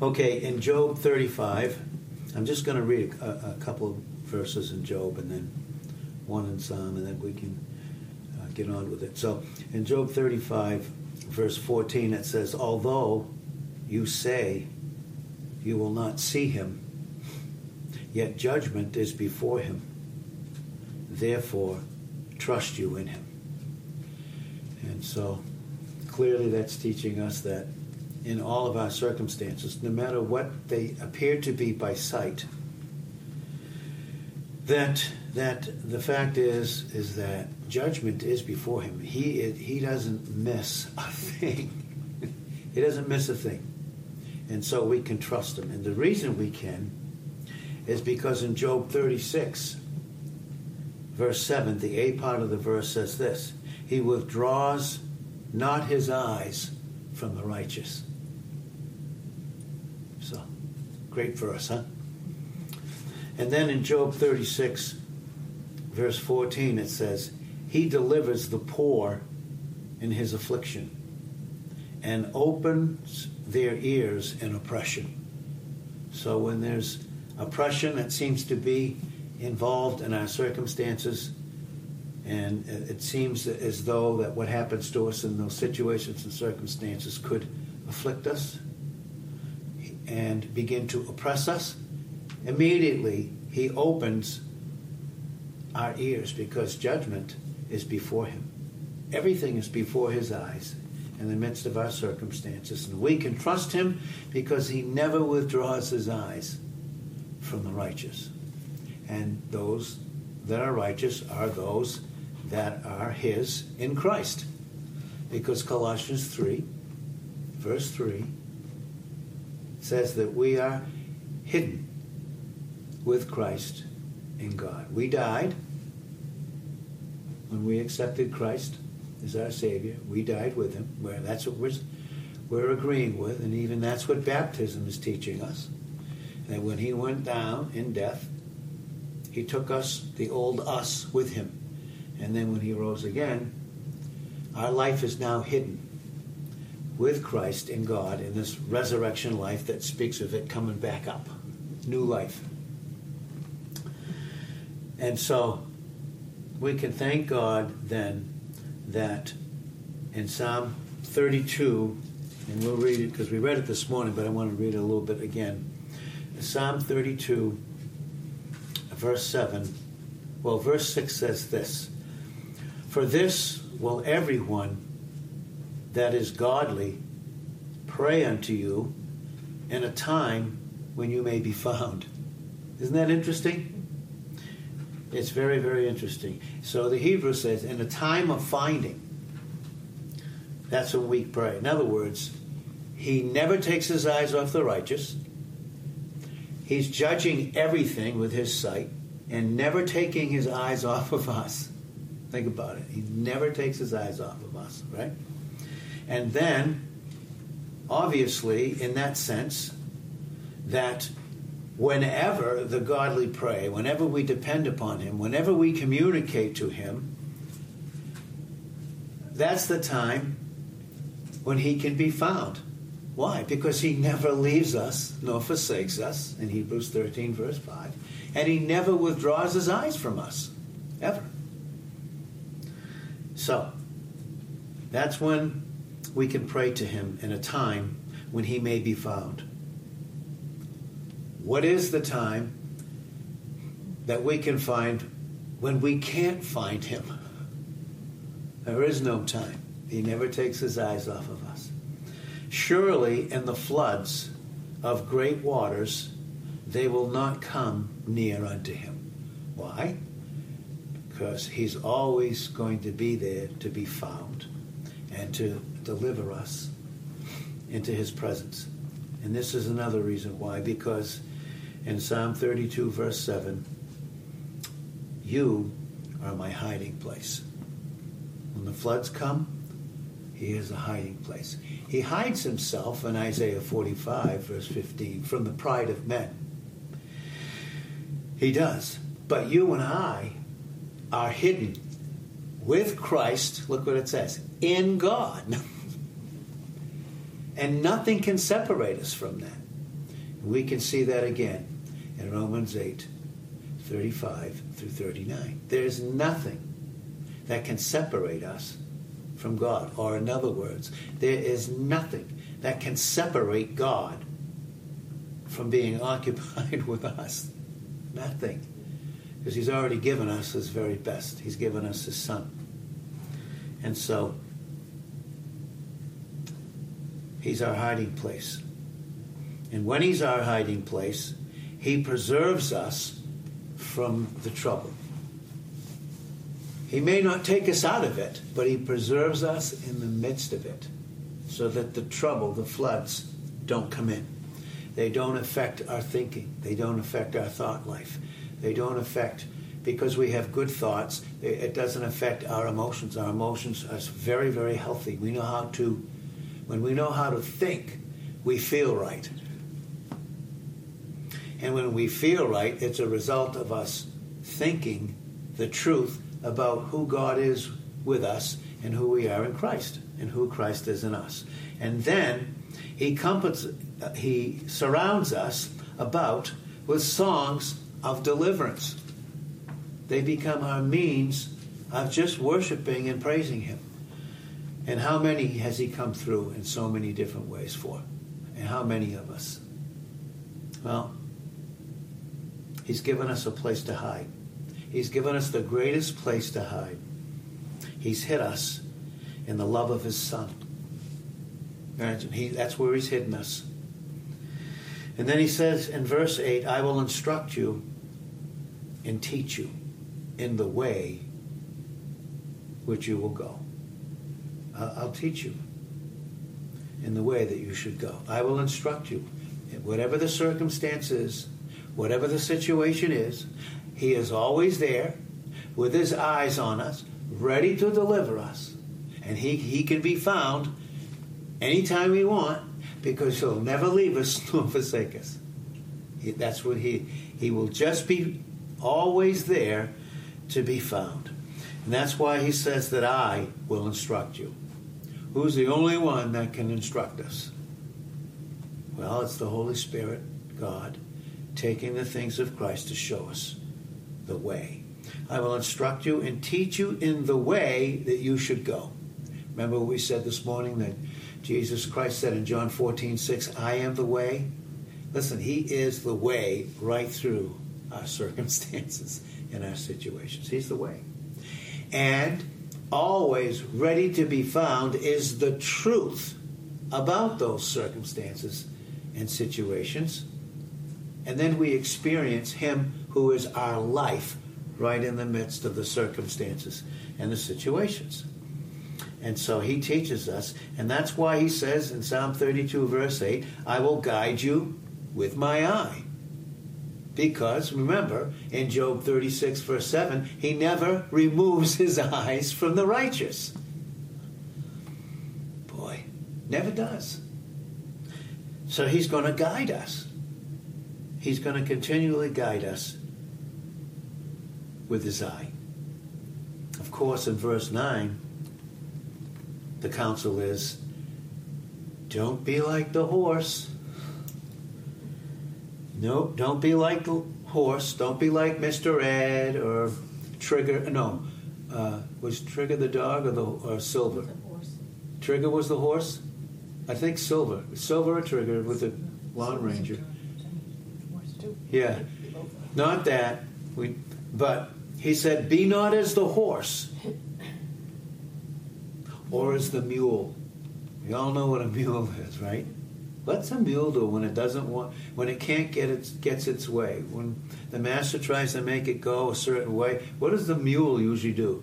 Okay, in Job 35, I'm just going to read a, a, couple of verses in Job and then one in Psalm, and then we can uh, get on with it. So in Job 35, verse 14, it says, Although you say you will not see him, yet judgment is before him. Therefore, trust you in him. And so clearly that's teaching us that in all of our circumstances, no matter what they appear to be by sight, that that the fact is is that judgment is before him. He he doesn't miss a thing. he doesn't miss a thing, and so we can trust him. And the reason we can is because in Job thirty six, verse seven, the A part of the verse says this: He withdraws not his eyes from the righteous. So, great verse, huh? And then in Job 36, verse 14, it says, He delivers the poor in his affliction and opens their ears in oppression. So when there's oppression that seems to be involved in our circumstances, and it seems as though that what happens to us in those situations and circumstances could afflict us and begin to oppress us. Immediately, he opens our ears because judgment is before him. Everything is before his eyes in the midst of our circumstances. And we can trust him because he never withdraws his eyes from the righteous. And those that are righteous are those that are his in Christ. Because Colossians 3, verse 3, says that we are hidden with Christ in God. We died when we accepted Christ as our Savior. We died with Him. Where that's what we're, we're agreeing with, and even that's what baptism is teaching us. That when He went down in death, He took us, the old us, with Him and then when he rose again, our life is now hidden with Christ in God in this resurrection life that speaks of it coming back up. New life. And so we can thank God then that in Psalm 32, and we'll read it because we read it this morning, but I want to read it a little bit again. Psalm 32, verse 7, well, verse 6 says this for this will everyone that is godly pray unto you in a time when you may be found. Isn't that interesting? It's very, very interesting. So the Hebrew says, in a time of finding, that's when we pray. In other words, he never takes his eyes off the righteous. He's judging everything with his sight and never taking his eyes off of us. Think about it. He never takes his eyes off of us, right? And then, obviously, in that sense, that whenever the godly pray, whenever we depend upon Him, whenever we communicate to Him, that's the time when He can be found. Why? Because He never leaves us nor forsakes us, in Hebrews 13, verse 5, and He never withdraws His eyes from us, ever. So, that's when we can pray to Him in a time when He may be found. What is the time that we can find when we can't find Him? There is no time. He never takes His eyes off of us. Surely in the floods of great waters, they will not come near unto Him. Why? because He's always going to be there to be found and to deliver us into His presence. And this is another reason why, because in Psalm 32, verse 7, you are my hiding place. When the floods come, he is a hiding place. He hides himself in Isaiah 45, verse 15, from the pride of men. He does. But you and I are hidden with Christ, look what it says, in God. and nothing can separate us from that. We can see that again in Romans 8, 35 through 39. There's nothing that can separate us from God. Or, in other words, there is nothing that can separate God from being occupied with us. Nothing. Because He's already given us His very best, He's given us His Son. And so, He's our hiding place. And when He's our hiding place, He preserves us from the trouble. He may not take us out of it, but He preserves us in the midst of it so that the trouble, the floods, don't come in. They don't affect our thinking, they don't affect our thought life, they don't affect. Because we have good thoughts, it doesn't affect our emotions. Our emotions are very, very healthy. We know how to, when we know how to think, we feel right. And when we feel right, it's a result of us thinking the truth about who God is with us and who we are in Christ and who Christ is in us. And then he comforts, he surrounds us about with songs of deliverance. They become our means of just worshiping and praising him. And how many has he come through in so many different ways for? And how many of us? Well, he's given us a place to hide. He's given us the greatest place to hide. He's hid us in the love of his son. Imagine, he, that's where he's hidden us. And then he says in verse 8, I will instruct you and teach you in the way which you will go. I'll teach you in the way that you should go. I will instruct you. Whatever the circumstance is, whatever the situation is, he is always there with his eyes on us, ready to deliver us. And he, he can be found anytime we want because he'll never leave us nor forsake us. He, that's what he, he will just be always there to be found. And that's why he says that I will instruct you. Who's the only one that can instruct us? Well, it's the Holy Spirit, God, taking the things of Christ to show us the way. I will instruct you and teach you in the way that you should go. Remember what we said this morning that Jesus Christ said in John 14, 6, I am the way. Listen, He is the way right through our circumstances and our situations. He's the way. And always ready to be found is the truth about those circumstances and situations. And then we experience Him who is our life right in the midst of the circumstances and the situations. And so he teaches us, and that's why he says in Psalm 32, verse 8, I will guide you with my eye. Because remember, in Job 36, verse 7, he never removes his eyes from the righteous. Boy, never does. So he's going to guide us. He's going to continually guide us with his eye. Of course, in verse 9, the counsel is don't be like the horse. Nope, don't be like the horse. Don't be like Mr. Ed or Trigger. No, uh, was Trigger the dog or the or Silver? Trigger was the horse. I think Silver, Silver or Trigger with the Lone Ranger. Yeah, not that. We, but he said, Be not as the horse or as the mule. We all know what a mule is, right? What's a mule do when it doesn't want, when it can't get its gets its way? When the master tries to make it go a certain way, what does the mule usually do?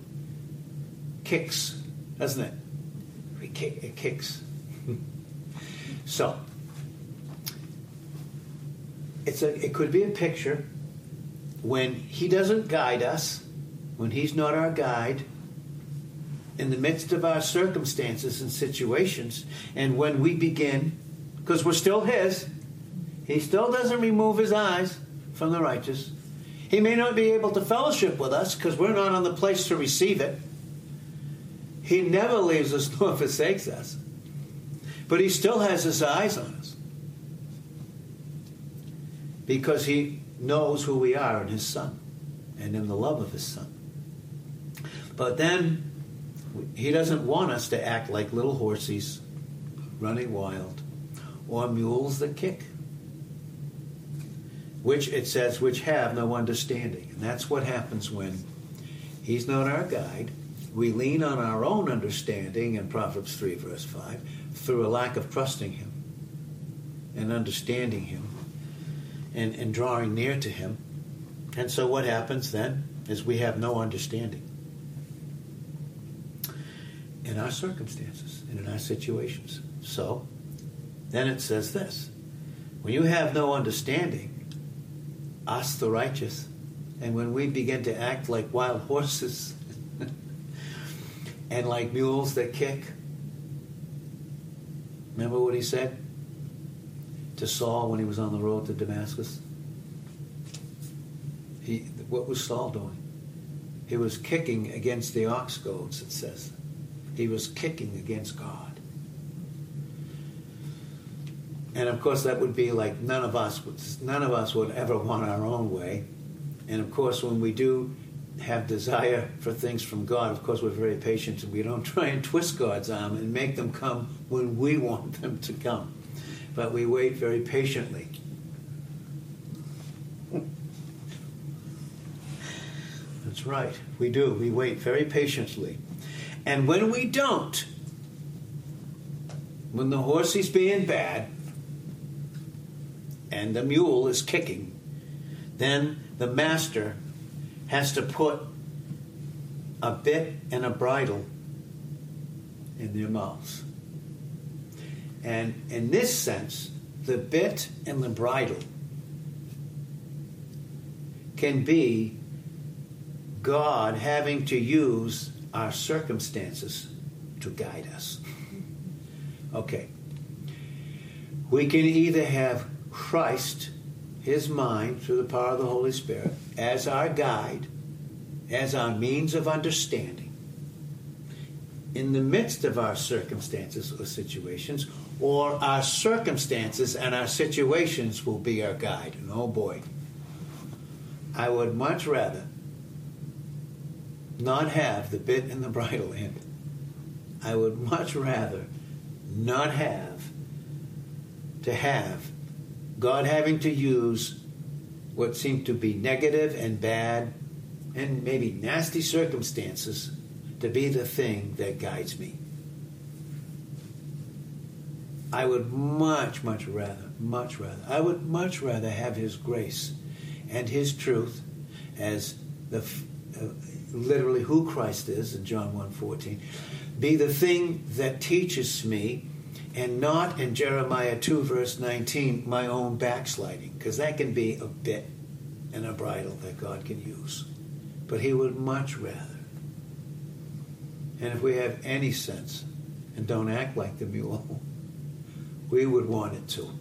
Kicks, doesn't it? It, kick, it kicks. so, it's a, it could be a picture when He doesn't guide us, when He's not our guide, in the midst of our circumstances and situations, and when we begin, because we're still His, He still doesn't remove His eyes from the righteous. He may not be able to fellowship with us because we're not on the place to receive it. He never leaves us nor forsakes us. But He still has His eyes on us. because he knows who we are in his son and in the love of his son. But then he doesn't want us to act like little horses running wild or mules that kick, which it says, which have no understanding. And that's what happens when he's not our guide. We lean on our own understanding in Proverbs 3, verse 5, through a lack of trusting him and understanding him and, and drawing near to him. And so what happens then is we have no understanding in our circumstances and in our situations. So then it says this when you have no understanding, us the righteous, and when we begin to act like wild horses and like mules that kick, remember what he said to Saul when he was on the road to Damascus? He, what was Saul doing? He was kicking against the ox goads, it says. He was kicking against God. And of course, that would be like none of us, none of us would ever want our own way. And of course, when we do have desire for things from God, of course, we're very patient and we don't try and twist God's arm and make them come when we want them to come. But we wait very patiently. That's right, we do. We wait very patiently. And when we don't, when the horse is being bad and the mule is kicking, then the master has to put a bit and a bridle in their mouths. And in this sense, the bit and the bridle can be God having to use our circumstances to guide us. Okay. We can either have Christ, His mind, through the power of the Holy Spirit, as our guide, as our means of understanding in the midst of our circumstances or situations, or our circumstances and our situations will be our guide. And oh boy, I would much rather not have the bit and the bridle in. I would much rather not have to have God having to use what seem to be negative and bad and maybe nasty circumstances to be the thing that guides me. I would much, much rather, much rather, I would much rather have His grace and His truth as the uh, literally who Christ is in John 1:14, be the thing that teaches me and not in Jeremiah 2 verse 19 my own backsliding because that can be a bit and a bridle that God can use. But he would much rather. And if we have any sense and don't act like the mule, we would want it to.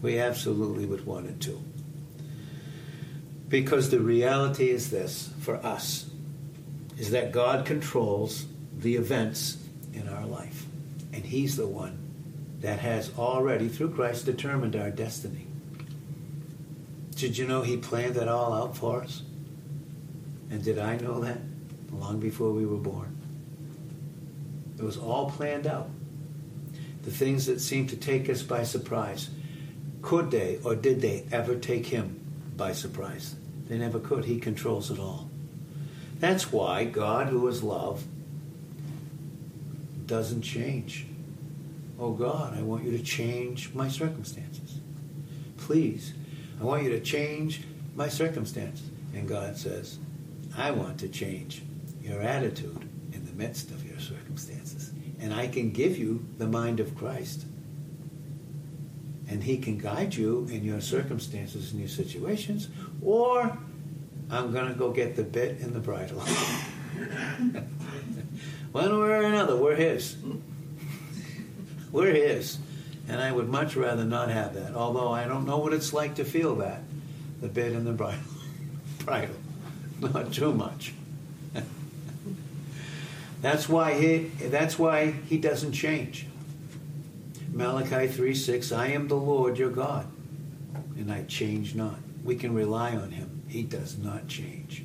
We absolutely would want it to. Because the reality is this for us is that God controls the events in our life. And He's the one that has already, through Christ, determined our destiny. Did you know He planned it all out for us? And did I know that long before we were born? It was all planned out. The things that seemed to take us by surprise, could they or did they ever take Him by surprise? They never could. He controls it all. That's why God, who is love, doesn't change. Oh God, I want you to change my circumstances. Please, I want you to change my circumstances. And God says, I want to change your attitude in the midst of your circumstances. And I can give you the mind of Christ and He can guide you in your circumstances and your situations, or I'm going to go get the bit and the bridle. One way or another, we're His. We're His. And I would much rather not have that, although I don't know what it's like to feel that the bit and the bridle. bridle. Not too much. that's why he that's why he doesn't change. Malachi 3 6, I am the Lord your God. and I change not. We can rely on him. He does not change.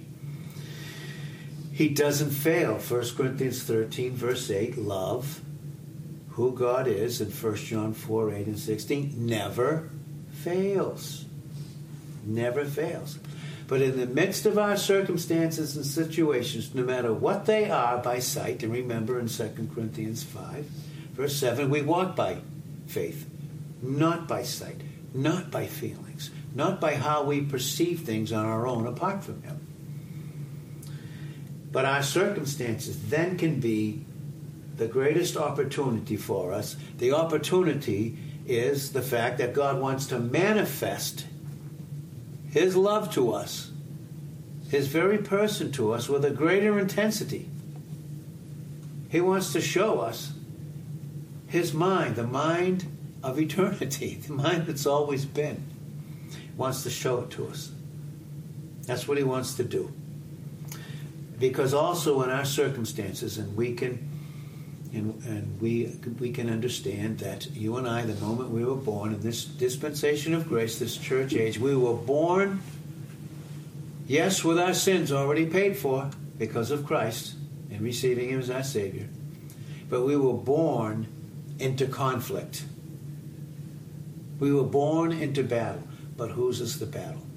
He doesn't fail. 1 Corinthians 13, verse 8, love, who God is, in 1 John 4, 8, and 16, never fails. Never fails. But in the midst of our circumstances and situations, no matter what they are by sight, and remember in 2 Corinthians 5, verse 7, we walk by faith, not by sight, not by feelings, not by how we perceive things on our own apart from Him. But our circumstances then can be the greatest opportunity for us. The opportunity is the fact that God wants to manifest His love to us, His very person to us, with a greater intensity. He wants to show us His mind, the mind of eternity, the mind that's always been. Wants to show it to us. That's what He wants to do because also in our circumstances, and we can, and, and we we can understand that you and I, the moment we were born in this dispensation of grace, this church age, we were born, yes, with our sins already paid for because of Christ and receiving Him as our Savior, but we were born into conflict. We were born into battle, but whose is the battle?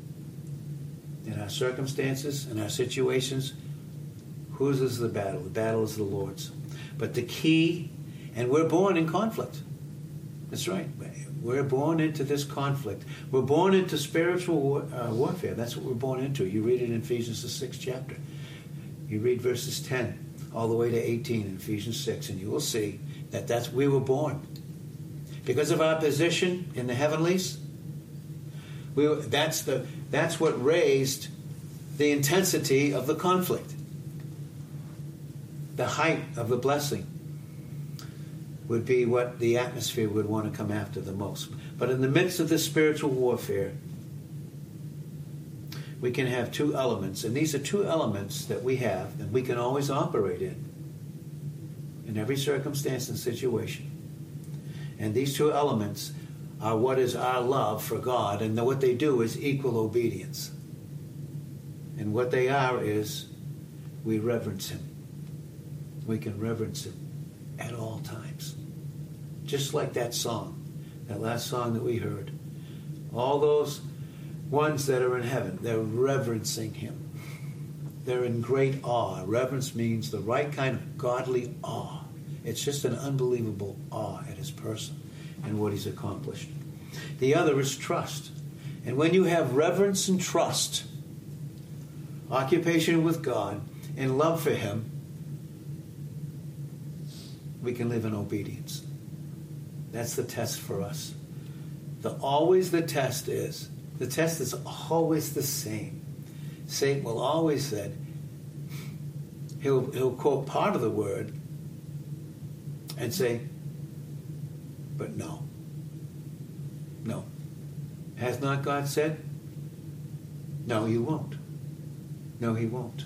In our circumstances, in our situations, Whose is the battle? The battle is the Lord's. But the key, and we're born in conflict. That's right. We're born into this conflict. We're born into spiritual war, uh, warfare. That's what we're born into. You read it in Ephesians, the sixth chapter. You read verses 10 all the way to 18 in Ephesians 6, and you will see that that's we were born. Because of our position in the heavenlies, we that's, the, that's what raised the intensity of the conflict the height of the blessing would be what the atmosphere would want to come after the most. But in the midst of this spiritual warfare, we can have two elements, and these are two elements that we have and we can always operate in, in every circumstance and situation. And these two elements are what is our love for God, and what they do is equal obedience. And what they are is we reverence Him we can reverence Him at all times. Just like that song, that last song that we heard. All those ones that are in heaven, they're reverencing Him. They're in great awe. Reverence means the right kind of godly awe. It's just an unbelievable awe at His person and what He's accomplished. The other is trust. And when you have reverence and trust, occupation with God, and love for Him, we can live in obedience. That's the test for us. The always the test is the test is always the same. Satan will always said he'll he'll quote part of the word and say, but no. No. Has not God said? No, you won't. No, he won't.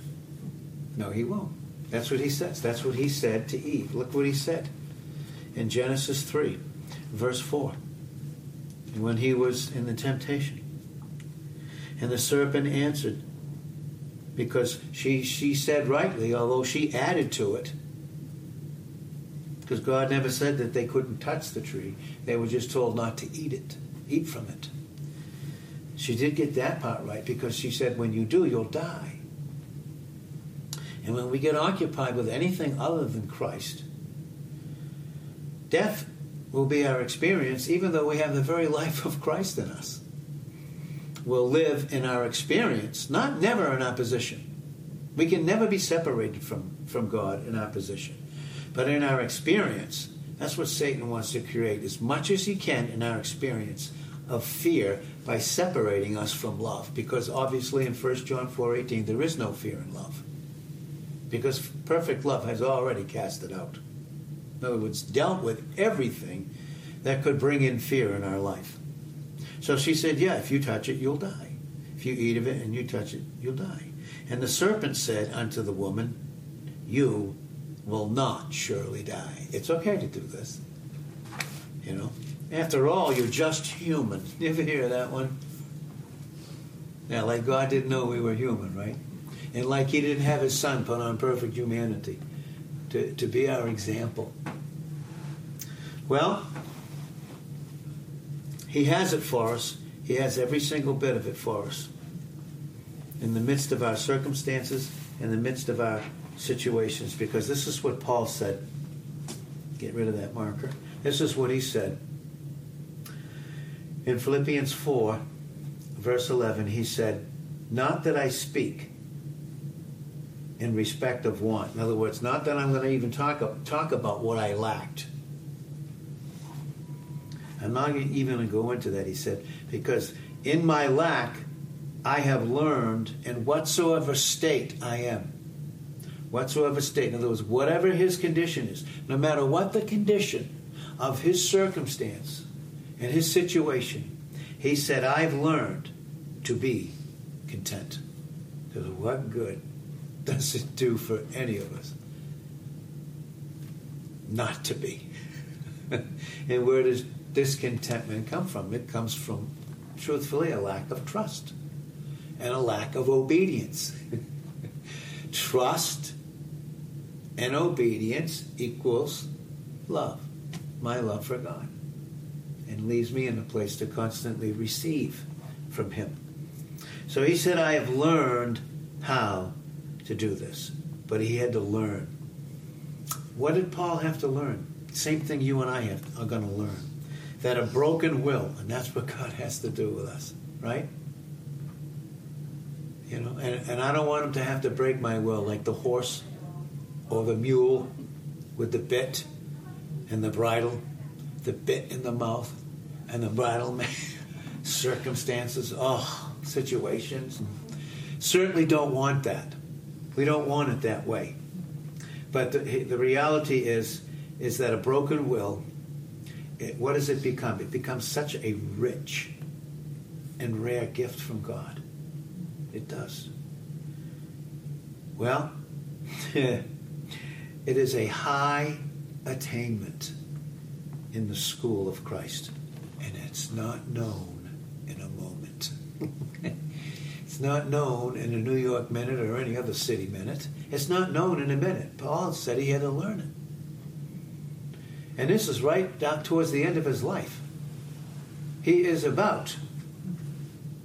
No, he won't. That's what he says. That's what he said to Eve. Look what he said in Genesis 3, verse 4. When he was in the temptation. And the serpent answered, because she, she said rightly, although she added to it, because God never said that they couldn't touch the tree. They were just told not to eat it, eat from it. She did get that part right because she said, when you do, you'll die. And when we get occupied with anything other than Christ, death will be our experience, even though we have the very life of Christ in us. We'll live in our experience, not never in opposition. We can never be separated from, from God in opposition. But in our experience, that's what Satan wants to create as much as he can in our experience of fear by separating us from love. Because obviously in 1 John 4:18 there is no fear in love because perfect love has already cast it out. In other words, dealt with everything that could bring in fear in our life. So she said, Yeah, if you touch it, you'll die. If you eat of it and you touch it, you'll die. And the serpent said unto the woman, You will not surely die. It's okay to do this. You know? After all, you're just human. You ever hear that one? Yeah, like God didn't know we were human, right? And like He didn't have His Son put on perfect humanity to, to be our example. Well, He has it for us. He has every single bit of it for us. In the midst of our circumstances, in the midst of our situations, because this is what Paul said. Get rid of that marker. This is what he said. In Philippians 4, verse 11, he said, Not that I speak in respect of want. In other words, not that I'm going to even talk, talk about what I lacked. I'm not even going to go into that, he said, because in my lack, I have learned in whatsoever state I am. Whatsoever state. In other words, whatever his condition is, no matter what the condition of his circumstance and his situation, he said, I've learned to be content. Because what good does it do for any of us not to be? and where does discontentment come from? It comes from, truthfully, a lack of trust and a lack of obedience. trust and obedience equals love, my love for God, and leaves me in a place to constantly receive from Him. So he said, I have learned how to do this. But he had to learn. What did Paul have to learn? Same thing you and I have, are going to learn. That a broken will, and that's what God has to do with us, right? You know, and, and I don't want him to have to break my will like the horse or the mule with the bit and the bridle, the bit in the mouth and the bridle circumstances. Oh, situations. Certainly don't want that. We don't want it that way. But the, the reality is, is that a broken will, it, what does it become? It becomes such a rich and rare gift from God. It does. Well, it is a high attainment in the school of Christ, and it's not known in a moment. it's not known in a New York minute or any other city minute. It's not known in a minute. Paul said he had to learn it. And this is right down towards the end of his life. He is about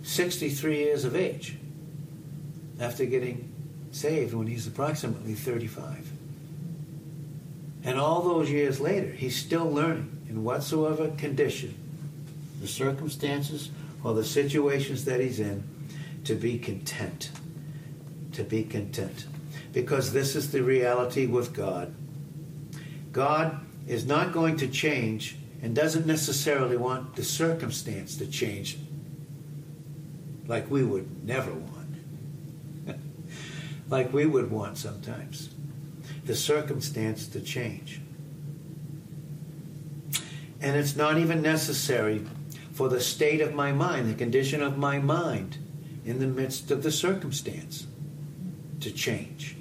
63 years of age after getting saved when he's approximately 35. And all those years later, he's still learning in whatsoever condition, the circumstances or the situations that he's in to be content. To be content. Because this is the reality with God. God is not going to change and doesn't necessarily want the circumstance to change like we would never want. like we would want sometimes. The circumstance to change. And it's not even necessary for the state of my mind, the condition of my mind in the midst of the circumstance to change.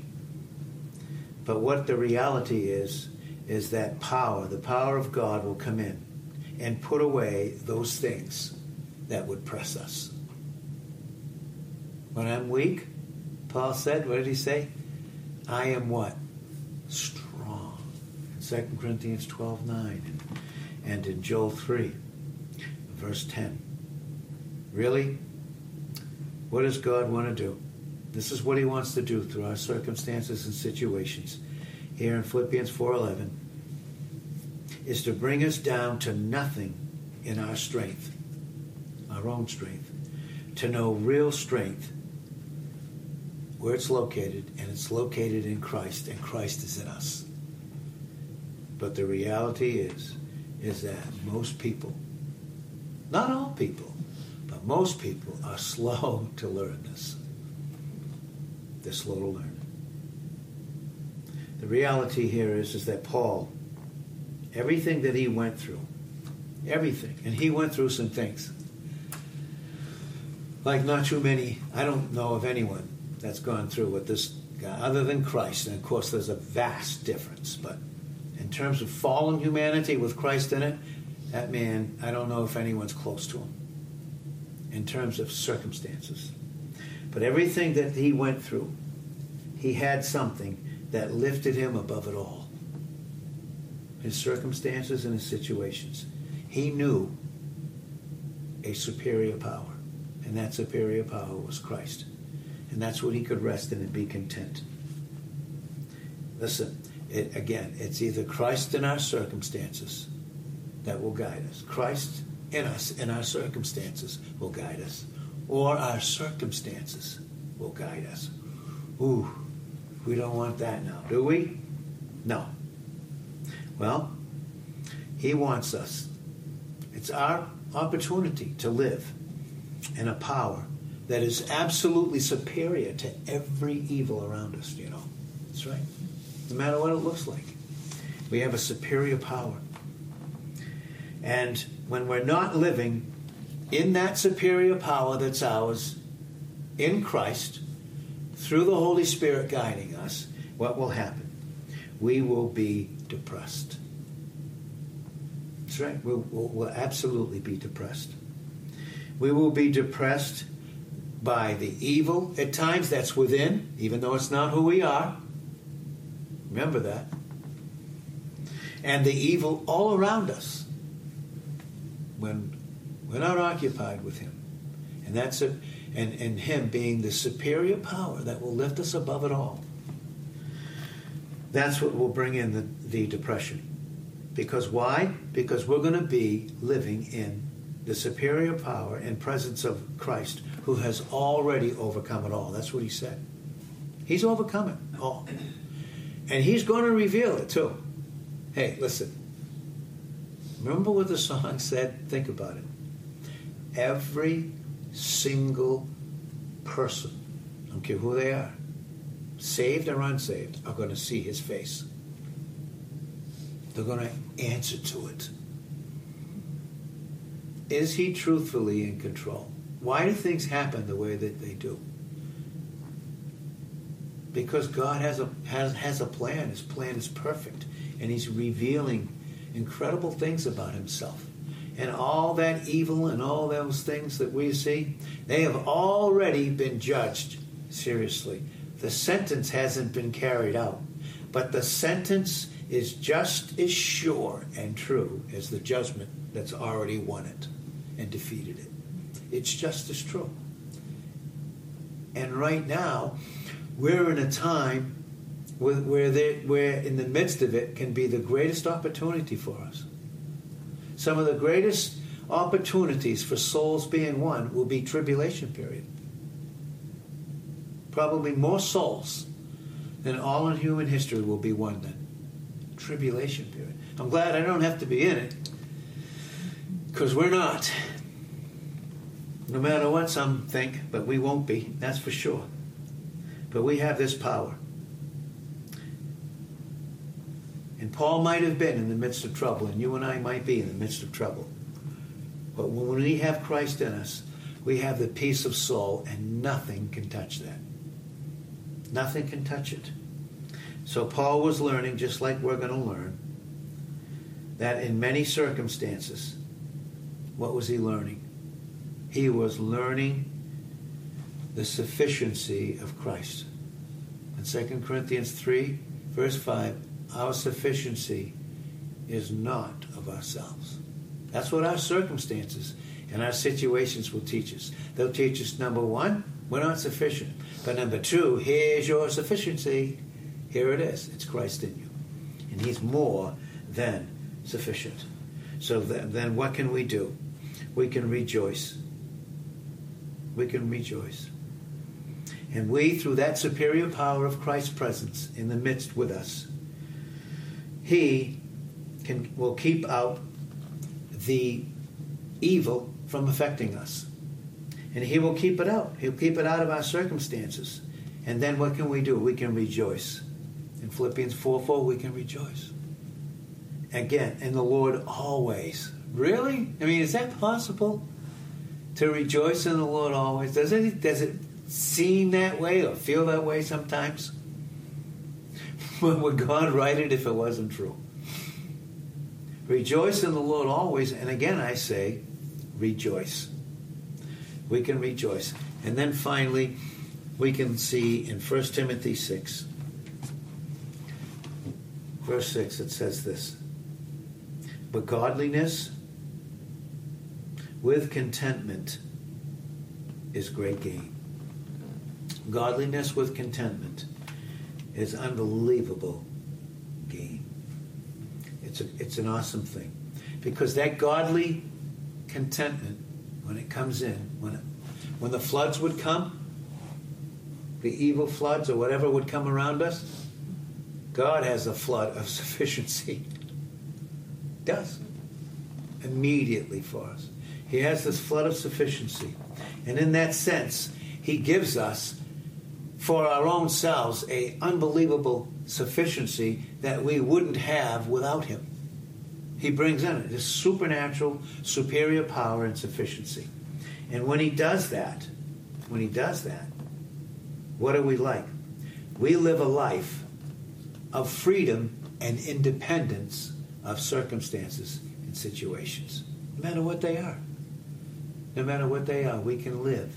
But what the reality is, is that power, the power of God, will come in and put away those things that would press us. When I'm weak, Paul said, what did he say? I am what? Strong. 2 Corinthians 12 9 and in Joel 3 verse 10. Really? What does God want to do? This is what he wants to do through our circumstances and situations. Here in Philippians 4:11 is to bring us down to nothing in our strength, our own strength, to know real strength where it's located, and it's located in Christ, and Christ is in us. But the reality is, is that most people not all people, most people are slow to learn this. They're slow to learn. The reality here is, is that Paul, everything that he went through, everything, and he went through some things. Like not too many, I don't know of anyone that's gone through what this guy, other than Christ. And of course, there's a vast difference. But in terms of fallen humanity with Christ in it, that man, I don't know if anyone's close to him in terms of circumstances. But everything that he went through, he had something that lifted him above it all. His circumstances and his situations. He knew a superior power, and that superior power was Christ. And that's what he could rest in and be content. Listen, it, again, it's either Christ in our circumstances that will guide us. Christ in us, in our circumstances, will guide us. Or our circumstances will guide us. Ooh, we don't want that now, do we? No. Well, He wants us. It's our opportunity to live in a power that is absolutely superior to every evil around us, you know. That's right. No matter what it looks like. We have a superior power. And when we're not living in that superior power that's ours in Christ, through the Holy Spirit guiding us, what will happen? We will be depressed. That's right. We'll, we'll, we'll absolutely be depressed. We will be depressed by the evil at times that's within, even though it's not who we are. Remember that. And the evil all around us when we're not occupied with Him. And that's it. And, and Him being the superior power that will lift us above it all. That's what will bring in the, the depression. Because why? Because we're going to be living in the superior power and presence of Christ who has already overcome it all. That's what he said. He's overcome it all. And he's going to reveal it too. Hey, listen. Remember what the song said? Think about it. Every single person, I don't care who they are, saved or unsaved, are going to see his face. They're going to answer to it. Is he truthfully in control? Why do things happen the way that they do? Because God has a has, has a plan. His plan is perfect, and He's revealing incredible things about Himself. And all that evil and all those things that we see, they have already been judged seriously. The sentence hasn't been carried out, but the sentence is just as sure and true as the judgment that's already won it and defeated it. It's just as true. And right now, we're in a time where, they, where in the midst of it can be the greatest opportunity for us. Some of the greatest opportunities for souls being won will be tribulation period. Probably more souls than all in human history will be won then. Tribulation period. I'm glad I don't have to be in it because we're not. No matter what some think, but we won't be, that's for sure. But we have this power. And Paul might have been in the midst of trouble, and you and I might be in the midst of trouble. But when we have Christ in us, we have the peace of soul, and nothing can touch that. Nothing can touch it. So Paul was learning, just like we're going to learn, that in many circumstances, what was he learning? He was learning the sufficiency of Christ. In 2 Corinthians 3, verse 5, our sufficiency is not of ourselves. That's what our circumstances and our situations will teach us. They'll teach us number one, we're not sufficient. But number two, here's your sufficiency. Here it is. It's Christ in you. And He's more than sufficient. So then, what can we do? We can rejoice. We can rejoice. And we, through that superior power of Christ's presence in the midst with us, He can, will keep out the evil from affecting us. And He will keep it out. He'll keep it out of our circumstances. And then what can we do? We can rejoice. In Philippians 4 4, we can rejoice. Again, in the Lord always. Really? I mean, is that possible? To rejoice in the Lord always? Does it, does it seem that way or feel that way sometimes? Would God write it if it wasn't true? Rejoice in the Lord always. And again, I say, rejoice. We can rejoice. And then finally, we can see in 1 Timothy 6, verse 6, it says this But godliness with contentment is great gain. Godliness with contentment is unbelievable gain. It's, a, it's an awesome thing. Because that godly contentment, when it comes in, when, it, when the floods would come, the evil floods or whatever would come around us, God has a flood of sufficiency. Does. Immediately for us. He has this flood of sufficiency. And in that sense, He gives us for our own selves a unbelievable sufficiency that we wouldn't have without him. He brings in it this supernatural, superior power and sufficiency. And when he does that, when he does that, what are we like? We live a life of freedom and independence of circumstances and situations, no matter what they are. No matter what they are, we can live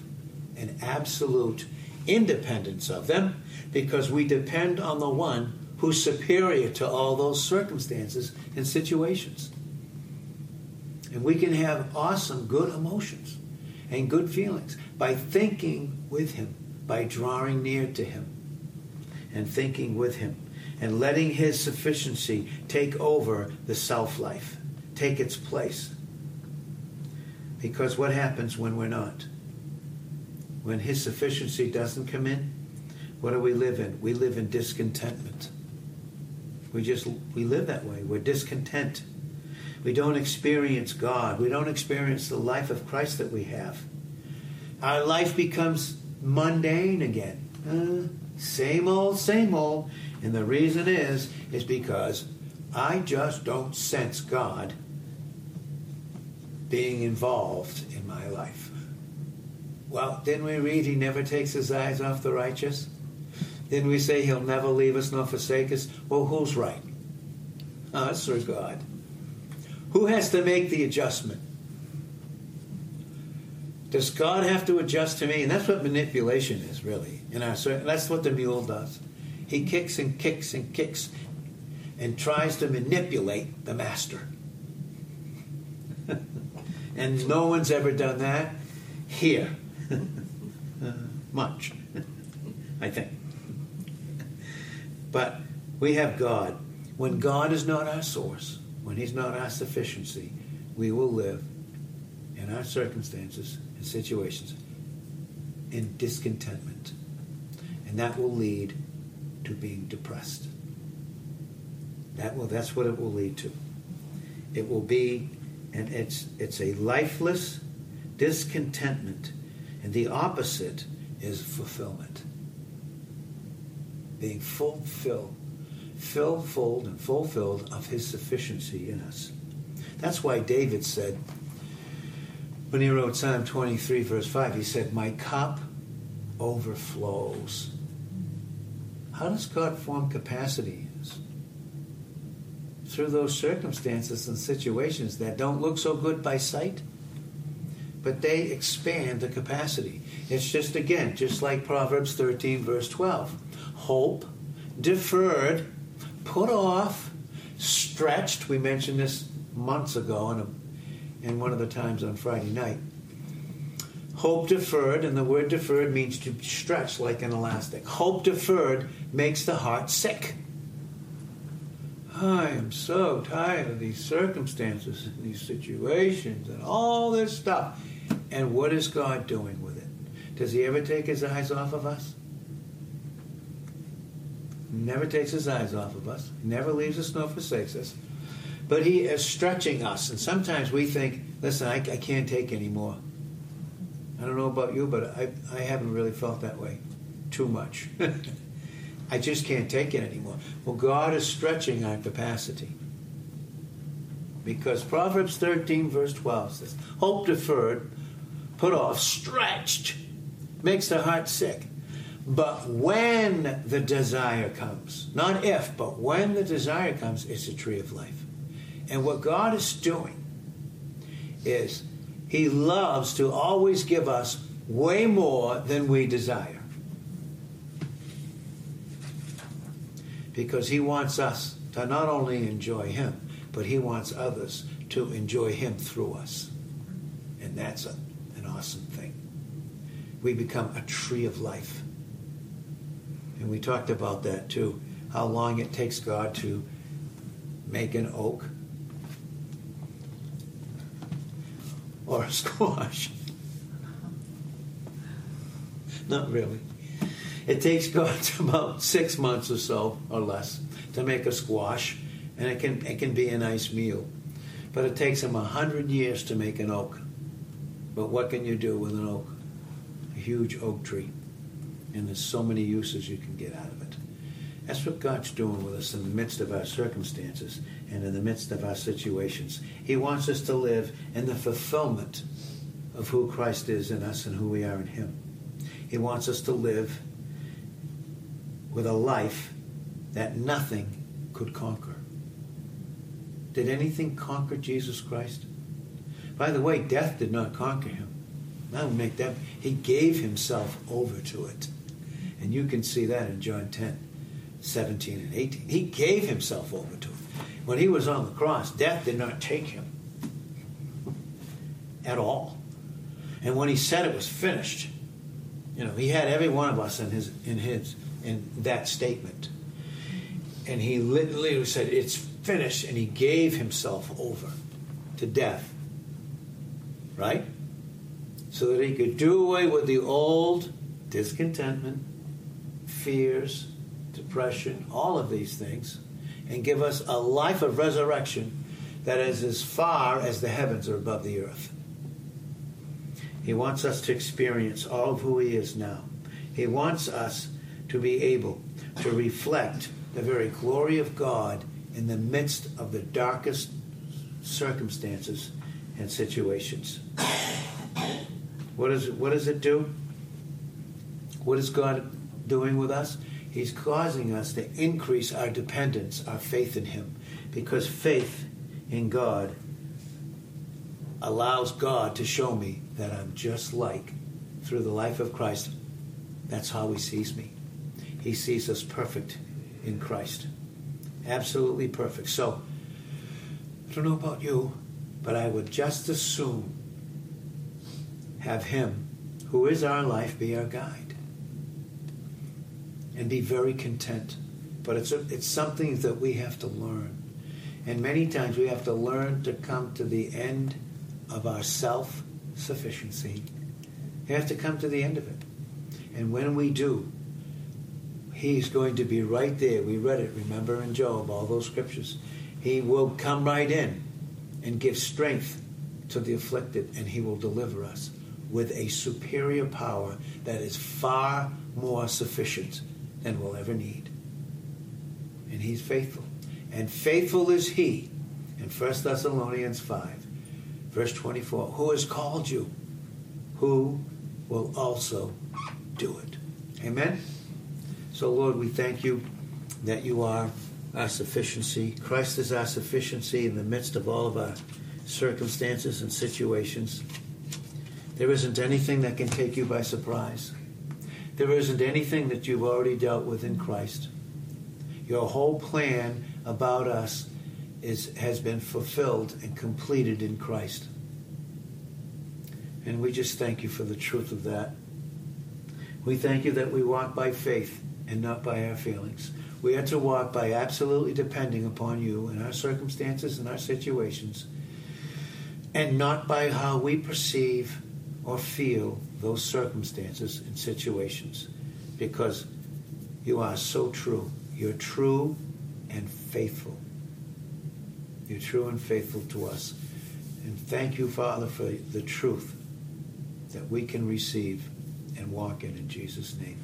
an absolute independence of them because we depend on the one who's superior to all those circumstances and situations. And we can have awesome, good emotions and good feelings by thinking with Him, by drawing near to Him and thinking with Him and letting His sufficiency take over the self life, take its place. Because what happens when we're not? When His sufficiency doesn't come in, what do we live in? We live in discontentment. We just we live that way. We're discontent. We don't experience God. We don't experience the life of Christ that we have. Our life becomes mundane again. Uh, same old, same old. And the reason is, is because I just don't sense God being involved in my life. Well, didn't we read he never takes his eyes off the righteous? Didn't we say he'll never leave us nor forsake us? Well, who's right? Oh, us or God? Who has to make the adjustment? Does God have to adjust to me? And that's what manipulation is, really. In our that's what the mule does. He kicks and kicks and kicks and tries to manipulate the master. and no one's ever done that here uh, much, I think. But we have God. When God is not our source, when He's not our sufficiency, we will live in our circumstances and situations in discontentment. And that will lead to being depressed. That will, that's what it will lead to. It will be, and it's, it's a lifeless discontentment and the opposite is fulfillment. Being fulfilled, filled and fulfilled of his sufficiency in us. That's why David said, when he wrote Psalm 23, verse 5, he said, My cup overflows. How does God form capacity? Through those circumstances and situations that don't look so good by sight but they expand the capacity. It's just, again, just like Proverbs 13, verse 12. Hope, deferred, put off, stretched. We mentioned this months ago in, a, in one of the times on Friday night. Hope deferred, and the word deferred means to stretch like an elastic. Hope deferred makes the heart sick. I am so tired of these circumstances and these situations and all this stuff. And what is God doing with it? Does he ever take his eyes off of us? Never takes his eyes off of us. never leaves us nor forsakes us. But he is stretching us. And sometimes we think, listen, I, I can't take anymore. I don't know about you, but I, I haven't really felt that way too much. I just can't take it anymore. Well, God is stretching our capacity. Because Proverbs 13, verse 12 says, Hope deferred put off, stretched, makes the heart sick. But when the desire comes, not if, but when the desire comes, it's a tree of life. And what God is doing is He loves to always give us way more than we desire. Because He wants us to not only enjoy Him, but He wants others to enjoy Him through us. And that's a awesome thing. We become a tree of life. And we talked about that too, how long it takes God to make an oak or a squash. Not really. It takes God about six months or so, or less, to make a squash, and it can it can be a nice meal. But it takes him a hundred years to make an oak. But what can you do with an oak? A huge oak tree. And there's so many uses you can get out of it. That's what God's doing with us in the midst of our circumstances and in the midst of our situations. He wants us to live in the fulfillment of who Christ is in us and who we are in Him. He wants us to live with a life that nothing could conquer. Did anything conquer Jesus Christ? By the way, death did not conquer him. That would make that. He gave himself over to it. And you can see that in John 10, 17 and 18. He gave himself over to it. When he was on the cross, death did not take him at all. And when he said it was finished, you know, he had every one of us in his in his in that statement. And he literally said, It's finished, and he gave himself over to death. Right? So that he could do away with the old discontentment, fears, depression, all of these things, and give us a life of resurrection that is as far as the heavens are above the earth. He wants us to experience all of who He is now. He wants us to be able to reflect the very glory of God in the midst of the darkest circumstances and situations. What, is what does it do? What is God doing with us? He's causing us to increase our dependence, our faith in Him, because faith in God allows God to show me that I'm just like, through the life of Christ, that's how He sees me. He sees us perfect in Christ. Absolutely perfect. So, I don't know about you, but I would just as soon have Him, who is our life, be our guide. And be very content. But it's, a, it's something that we have to learn. And many times we have to learn to come to the end of our self sufficiency. We have to come to the end of it. And when we do, He's going to be right there. We read it, remember, in Job, all those scriptures. He will come right in and give strength to the afflicted, and He will deliver us with a superior power that is far more sufficient than we'll ever need. And He's faithful. And faithful is He in 1 Thessalonians 5, verse 24, who has called you, who will also do it. Amen? So, Lord, we thank you that you are our sufficiency. Christ is our sufficiency in the midst of all of our circumstances and situations. There isn't anything that can take you by surprise. There isn't anything that you've already dealt with in Christ. Your whole plan about us is, has been fulfilled and completed in Christ. And we just thank you for the truth of that. We thank you that we walk by faith and not by our feelings. We are to walk by absolutely depending upon you in our circumstances and our situations, and not by how we perceive or feel those circumstances and situations, because you are so true. You're true and faithful. You're true and faithful to us. And thank you, Father, for the truth that we can receive and walk in in Jesus' name.